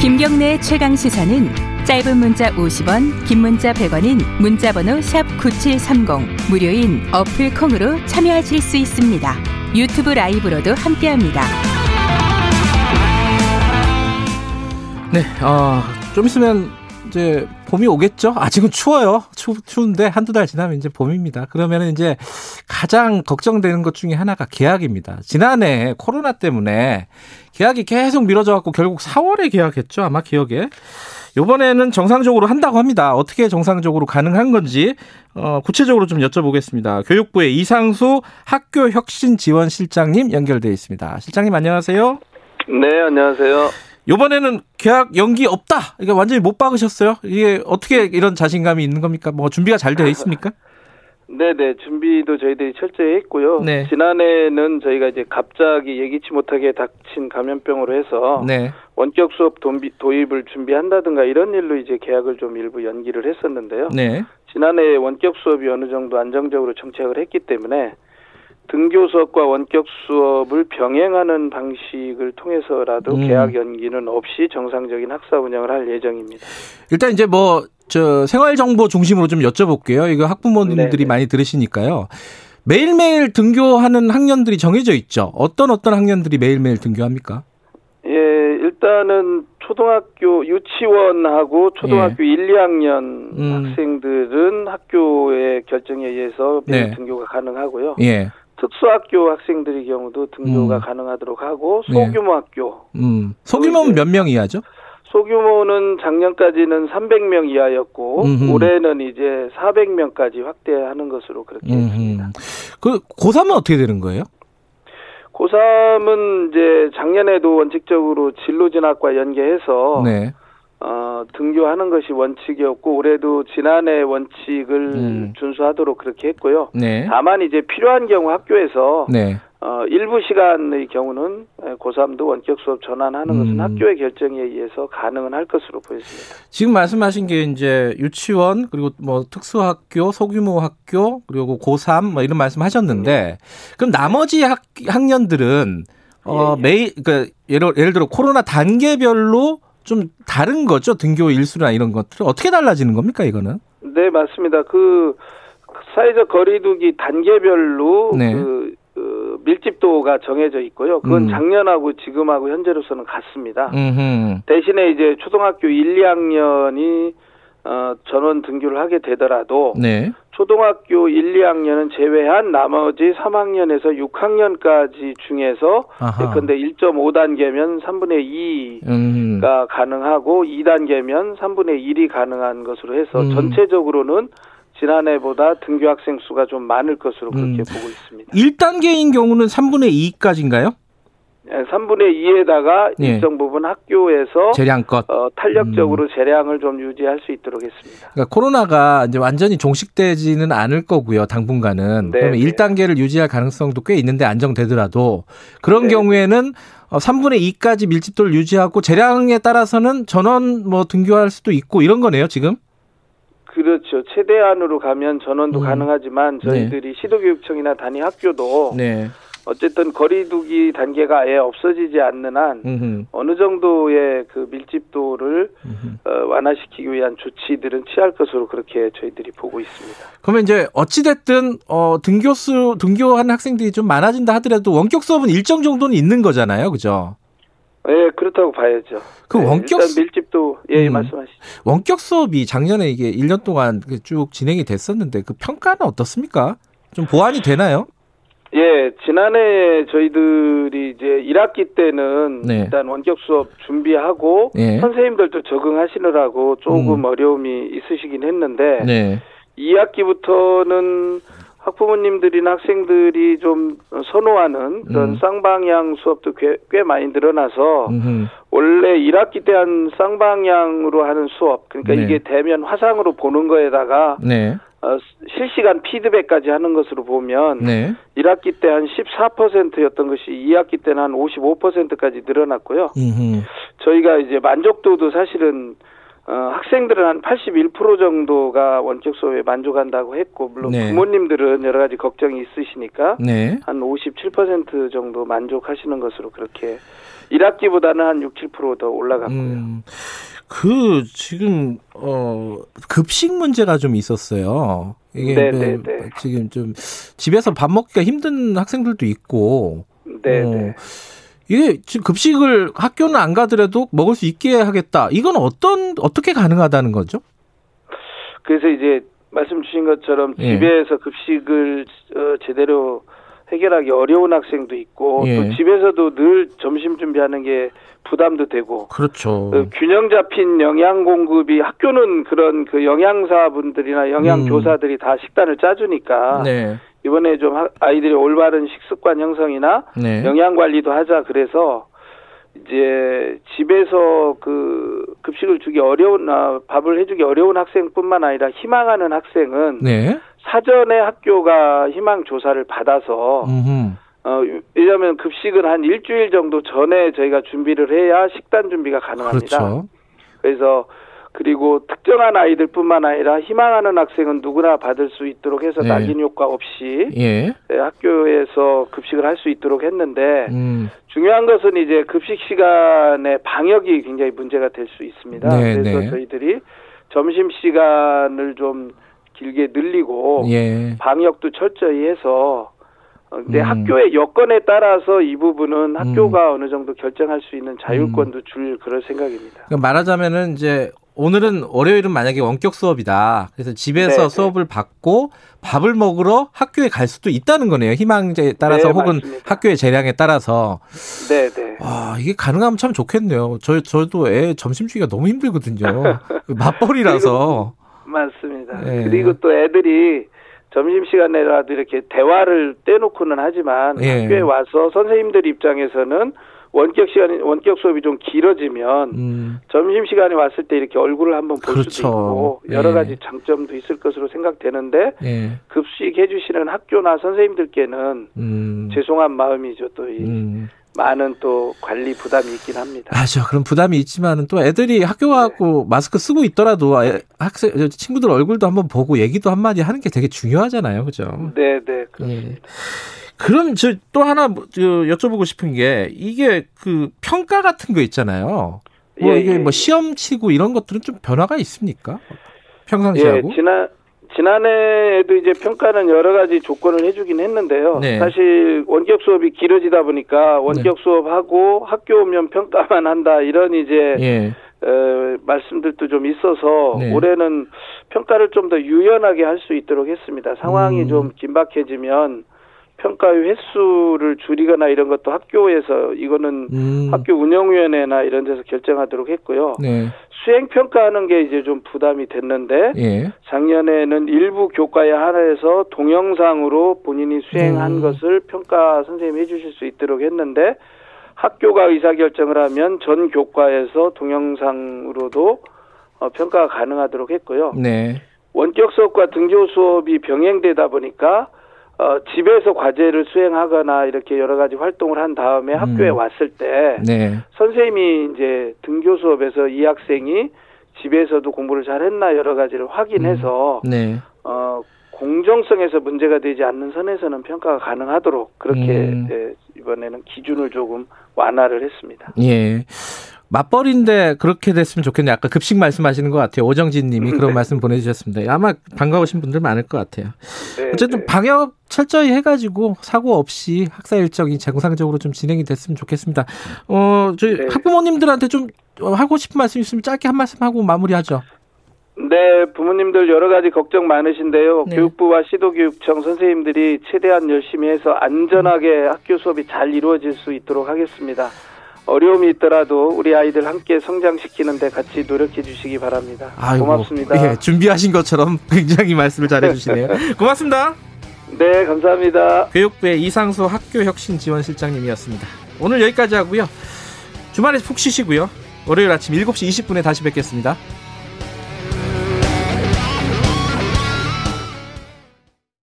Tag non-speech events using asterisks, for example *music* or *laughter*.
김경래의 최강 시사는 짧은 문자 50원, 긴 문자 100원인 문자번호 샵 9730 무료인 어플 콩으로 참여하실 수 있습니다. 유튜브 라이브로도 함께합니다. 네, 어, 좀 있으면 이제 봄이 오겠죠? 아직은 추워요. 추, 추운데 한두 달 지나면 이제 봄입니다. 그러면 이제 가장 걱정되는 것 중에 하나가 계약입니다. 지난해 코로나 때문에 계약이 계속 미뤄져 갖고 결국 4월에 계약했죠. 아마 기억에. 요번에는 정상적으로 한다고 합니다. 어떻게 정상적으로 가능한 건지 어, 구체적으로 좀 여쭤보겠습니다. 교육부의 이상수 학교 혁신 지원 실장님 연결돼 있습니다. 실장님 안녕하세요. 네, 안녕하세요. 요번에는 계약 연기 없다. 이게 완전히 못 박으셨어요. 이게 어떻게 이런 자신감이 있는 겁니까? 뭐 준비가 잘 되어 있습니까? 네네 준비도 저희들이 철저히 했고요. 네. 지난해는 저희가 이제 갑자기 예기치 못하게 닥친 감염병으로 해서 네. 원격 수업 도입, 도입을 준비한다든가 이런 일로 이제 계약을 좀 일부 연기를 했었는데요. 네. 지난해 원격 수업이 어느 정도 안정적으로 정착을 했기 때문에 등교 수업과 원격 수업을 병행하는 방식을 통해서라도 음. 계약 연기는 없이 정상적인 학사 운영을 할 예정입니다. 일단 이제 뭐 저 생활 정보 중심으로 좀 여쭤볼게요. 이거 학부모님들이 네네. 많이 들으시니까요. 매일매일 등교하는 학년들이 정해져 있죠. 어떤 어떤 학년들이 매일매일 등교합니까? 예, 일단은 초등학교 유치원하고 초등학교 1, 2학년 예. 음. 학생들은 학교의 결정에 의해서 매일 네. 등교가 가능하고요. 예. 특수학교 학생들의 경우도 등교가 음. 가능하도록 하고 네. 소규모 학교 음. 소규모는 몇 명 이하죠? 소규모는 작년까지는 300명 이하였고 음흠. 올해는 이제 400명까지 확대하는 것으로 그렇게 했습니다. 음흠. 그 고3은 어떻게 되는 거예요? 고3은 이제 작년에도 원칙적으로 진로 진학과 연계해서 네. 어, 등교하는 것이 원칙이었고 올해도 지난해 원칙을 음. 준수하도록 그렇게 했고요. 네. 다만 이제 필요한 경우 학교에서 네. 어, 일부 시간의 경우는 고3도 원격 수업 전환하는 것은 음. 학교의 결정에 의해서 가능은 할 것으로 보여집니다. 지금 말씀하신 게 이제 유치원 그리고 뭐 특수학교, 소규모 학교 그리고 고3 뭐 이런 말씀하셨는데 그럼 나머지 학, 학년들은 어 예, 예. 매일 그러니까 예를 예를 들어 코로나 단계별로 좀 다른 거죠 등교 일수나 이런 것들 어떻게 달라지는 겁니까 이거는? 네, 맞습니다. 그 사회적 거리두기 단계별로 네. 그, 그 밀집도가 정해져 있고요. 그건 음. 작년하고 지금하고 현재로서는 같습니다. 음. 대신에 이제 초등학교 1, 2학년이 어, 전원 등교를 하게 되더라도 네. 초등학교 1, 2학년은 제외한 나머지 3학년에서 6학년까지 중에서 아하. 예컨대 1.5단계면 3분의 2가 음. 가능하고 2단계면 3분의 1이 가능한 것으로 해서 음. 전체적으로는 지난해보다 등교 학생 수가 좀 많을 것으로 그렇게 음. 보고 있습니다. 1단계인 경우는 3분의 2까지인가요? 3분의 2에다가 예. 일정 부분 학교에서 재량껏. 어, 탄력적으로 재량을 좀 유지할 수 있도록 했습니다. 그러니까 코로나가 이제 완전히 종식되지는 않을 거고요, 당분간은. 네, 그러면 네. 1단계를 유지할 가능성도 꽤 있는데 안정되더라도 그런 네. 경우에는 어, 3분의 2까지 밀집도를 유지하고 재량에 따라서는 전원 뭐 등교할 수도 있고 이런 거네요, 지금. 그렇죠. 최대한으로 가면 전원도 음. 가능하지만 저희들이 시도교육청이나 단위 학교도 네. 어쨌든 거리두기 단계가 아예 없어지지 않는 한 음흠, 어느 정도의 그 밀집도를. 어, 완화시키기 위한 조치들은 취할 것으로 그렇게 저희들이 보고 있습니다. 그러면 이제 어찌 됐든 어, 등교수, 등교하는 학생들이 좀 많아진다 하더라도 원격 수업은 일정 정도는 있는 거잖아요, 그죠? 예, 그렇다고 봐야죠. 그 예, 원격 일단 수- 밀집도 예, 음. 말씀하시죠. 원격 수업이 작년에 이게 1년 동안 그쭉 진행이 됐었는데 그 평가는 어떻습니까? 좀 보완이 되나요? 예, 지난해 저희들이 이제 1학기 때는 네. 일단 원격 수업 준비하고 예. 선생님들도 적응하시느라고 조금 음. 어려움이 있으시긴 했는데 네. 2학기부터는 학부모님들이나 학생들이 좀 선호하는 그런 음. 쌍방향 수업도 꽤, 꽤 많이 늘어나서 음흠. 원래 1학기 때 한 쌍방향으로 하는 수업 그러니까 네. 이게 대면 화상으로 보는 거에다가 네. 어, 실시간 피드백까지 하는 것으로 보면 네. 1학기 때 한 14%였던 것이 2학기 때는 한 55%까지 늘어났고요. 음흠. 저희가 이제 만족도도 사실은 어, 학생들은 한 81% 정도가 원격 수업에 만족한다고 했고 물론 네. 부모님들은 여러 가지 걱정이 있으시니까 네. 한57% 정도 만족하시는 것으로 그렇게 1학기보다는 한 6, 7%더 올라갔고요. 음, 그 지금 어 급식 문제가 좀 있었어요. 이게 네, 뭐 네, 네. 지금 좀 집에서 밥 먹기가 힘든 학생들도 있고. 네, 어, 네. 이게 지금 급식을 학교는 안 가더라도 먹을 수 있게 하겠다. 이건 어떤 어떻게 가능하다는 거죠? 그래서 이제 말씀 주신 것처럼 예. 집에서 급식을 어, 제대로 해결하기 어려운 학생도 있고 예. 또 집에서도 늘 점심 준비하는 게 부담도 되고 그렇죠. 그 균형 잡힌 영양 공급이 학교는 그런 그 영양사분들이나 영양 교사들이 다 식단을 짜주니까 음. 네. 이번에 좀 하- 아이들이 올바른 식습관 형성이나 네. 영양 관리도 하자 그래서 이제 집에서 그 급식을 주기 어려운 아, 밥을 해주기 어려운 학생뿐만 아니라 희망하는 학생은 네. 사전에 학교가 희망 조사를 받아서 음흠. 어 왜냐하면 급식은 한 일주일 정도 전에 저희가 준비를 해야 식단 준비가 가능합니다. 그렇죠. 그래서 그리고 특정한 아이들뿐만 아니라 희망하는 학생은 누구나 받을 수 있도록 해서 네. 낙인 효과 없이 예. 예, 학교에서 급식을 할 수 있도록 했는데 음. 중요한 것은 이제 급식 시간의 방역이 굉장히 문제가 될 수 있습니다. 네, 그래서 네. 저희들이 점심 시간을 좀 길게 늘리고 예. 방역도 철저히 해서 어, 근데 음. 학교의 여건에 따라서 이 부분은 학교가 어느 정도 결정할 수 있는 자율권도 음. 줄 그럴 생각입니다. 그러니까 말하자면은 이제 오늘은 월요일은 만약에 원격 수업이다. 그래서 집에서 네, 네. 수업을 받고 밥을 먹으러 학교에 갈 수도 있다는 거네요. 희망제에 따라서 네, 혹은 맞습니다. 학교의 재량에 따라서. 네, 네. 와, 이게 가능하면 참 좋겠네요. 저 저도 애 점심 주기가 너무 힘들거든요. *laughs* 그 맞벌이라서. 맞습니다. 네. 그리고 또 애들이 점심 시간에라도 이렇게 대화를 떼놓고는 하지만 예. 학교에 와서 선생님들 입장에서는 원격 시간이 원격 수업이 좀 길어지면 음. 점심 시간에 왔을 때 이렇게 얼굴을 한번 볼 그렇죠. 수도 있고 여러 예. 가지 장점도 있을 것으로 생각되는데 예. 급식 해주시는 학교나 선생님들께는 음. 죄송한 마음이죠. 또 이 음. 많은 또 관리 부담이 있긴 합니다. 맞아. 그런 부담이 있지만은 또 애들이 학교 가고 마스크 쓰고 있더라도 애- 학생 친구들 얼굴도 한번 보고 얘기도 한마디 하는 게 되게 중요하잖아요. 그죠? 네, 네. 예. 그럼 저 또 하나 뭐, 저 여쭤보고 싶은 게 이게 그 평가 같은 거 있잖아요. 뭐 예, 이게 예, 뭐 예. 시험 치고 이런 것들은 좀 변화가 있습니까? 예, 평상시하고? 지난 지난해에도 이제 평가는 여러 가지 조건을 해주긴 했는데요. 네. 사실 원격 수업이 길어지다 보니까 원격 수업하고 학교 오면 평가만 한다 이런 이제 예. 어, 말씀들도 좀 있어서 네. 올해는 평가를 좀 더 유연하게 할 수 있도록 했습니다. 상황이 음. 좀 긴박해지면 평가의 횟수를 줄이거나 이런 것도 학교에서 이거는 음. 학교 운영위원회나 이런 데서 결정하도록 했고요. 네. 수행 평가하는 게 이제 좀 부담이 됐는데 예. 작년에는 일부 교과에 한해서 동영상으로 본인이 수행한 음. 것을 평가 선생님이 해주실 수 있도록 했는데 학교가 의사 결정을 하면 전 교과에서 동영상으로도 어, 평가가 가능하도록 했고요. 네. 원격 수업과 등교 수업이 병행되다 보니까 어, 집에서 과제를 수행하거나 이렇게 여러 가지 활동을 한 다음에 음. 학교에 왔을 때 네. 선생님이 이제 등교 수업에서 이 학생이 집에서도 공부를 잘했나 여러 가지를 확인해서 네. 어 공정성에서 문제가 되지 않는 선에서는 평가가 가능하도록 그렇게 음. 예, 이번에는 기준을 조금 완화를 했습니다. 예. 맞벌인데 그렇게 됐으면 좋겠네요. 아까 급식 말씀하시는 것 같아요. 오정진 님이 *laughs* 그런 네. 말씀 보내주셨습니다. 아마 반가우신 분들 많을 것 같아요. 네, 어쨌든 네. 방역 철저히 해가지고 사고 없이 학사 일정이 정상적으로 좀 진행이 됐으면 좋겠습니다. 어, 저희 네. 학부모님들한테 좀 어, 하고 싶은 말씀 있으면 짧게 한 말씀 하고 마무리하죠. 네, 부모님들 여러 가지 걱정 많으신데요. 네. 교육부와 시도교육청 선생님들이 최대한 열심히 해서 안전하게 학교 수업이 잘 이루어질 수 있도록 하겠습니다. 어려움이 있더라도 우리 아이들 함께 성장시키는데 같이 노력해 주시기 바랍니다. 아이고, 고맙습니다. 예, 준비하신 것처럼 굉장히 말씀을 잘해 주시네요. *laughs* 고맙습니다. 네, 감사합니다. 교육부의 이상수 학교혁신지원실장님이었습니다. 오늘 여기까지 하고요. 주말에 푹 쉬시고요. 월요일 아침 7시 20분에 다시 뵙겠습니다.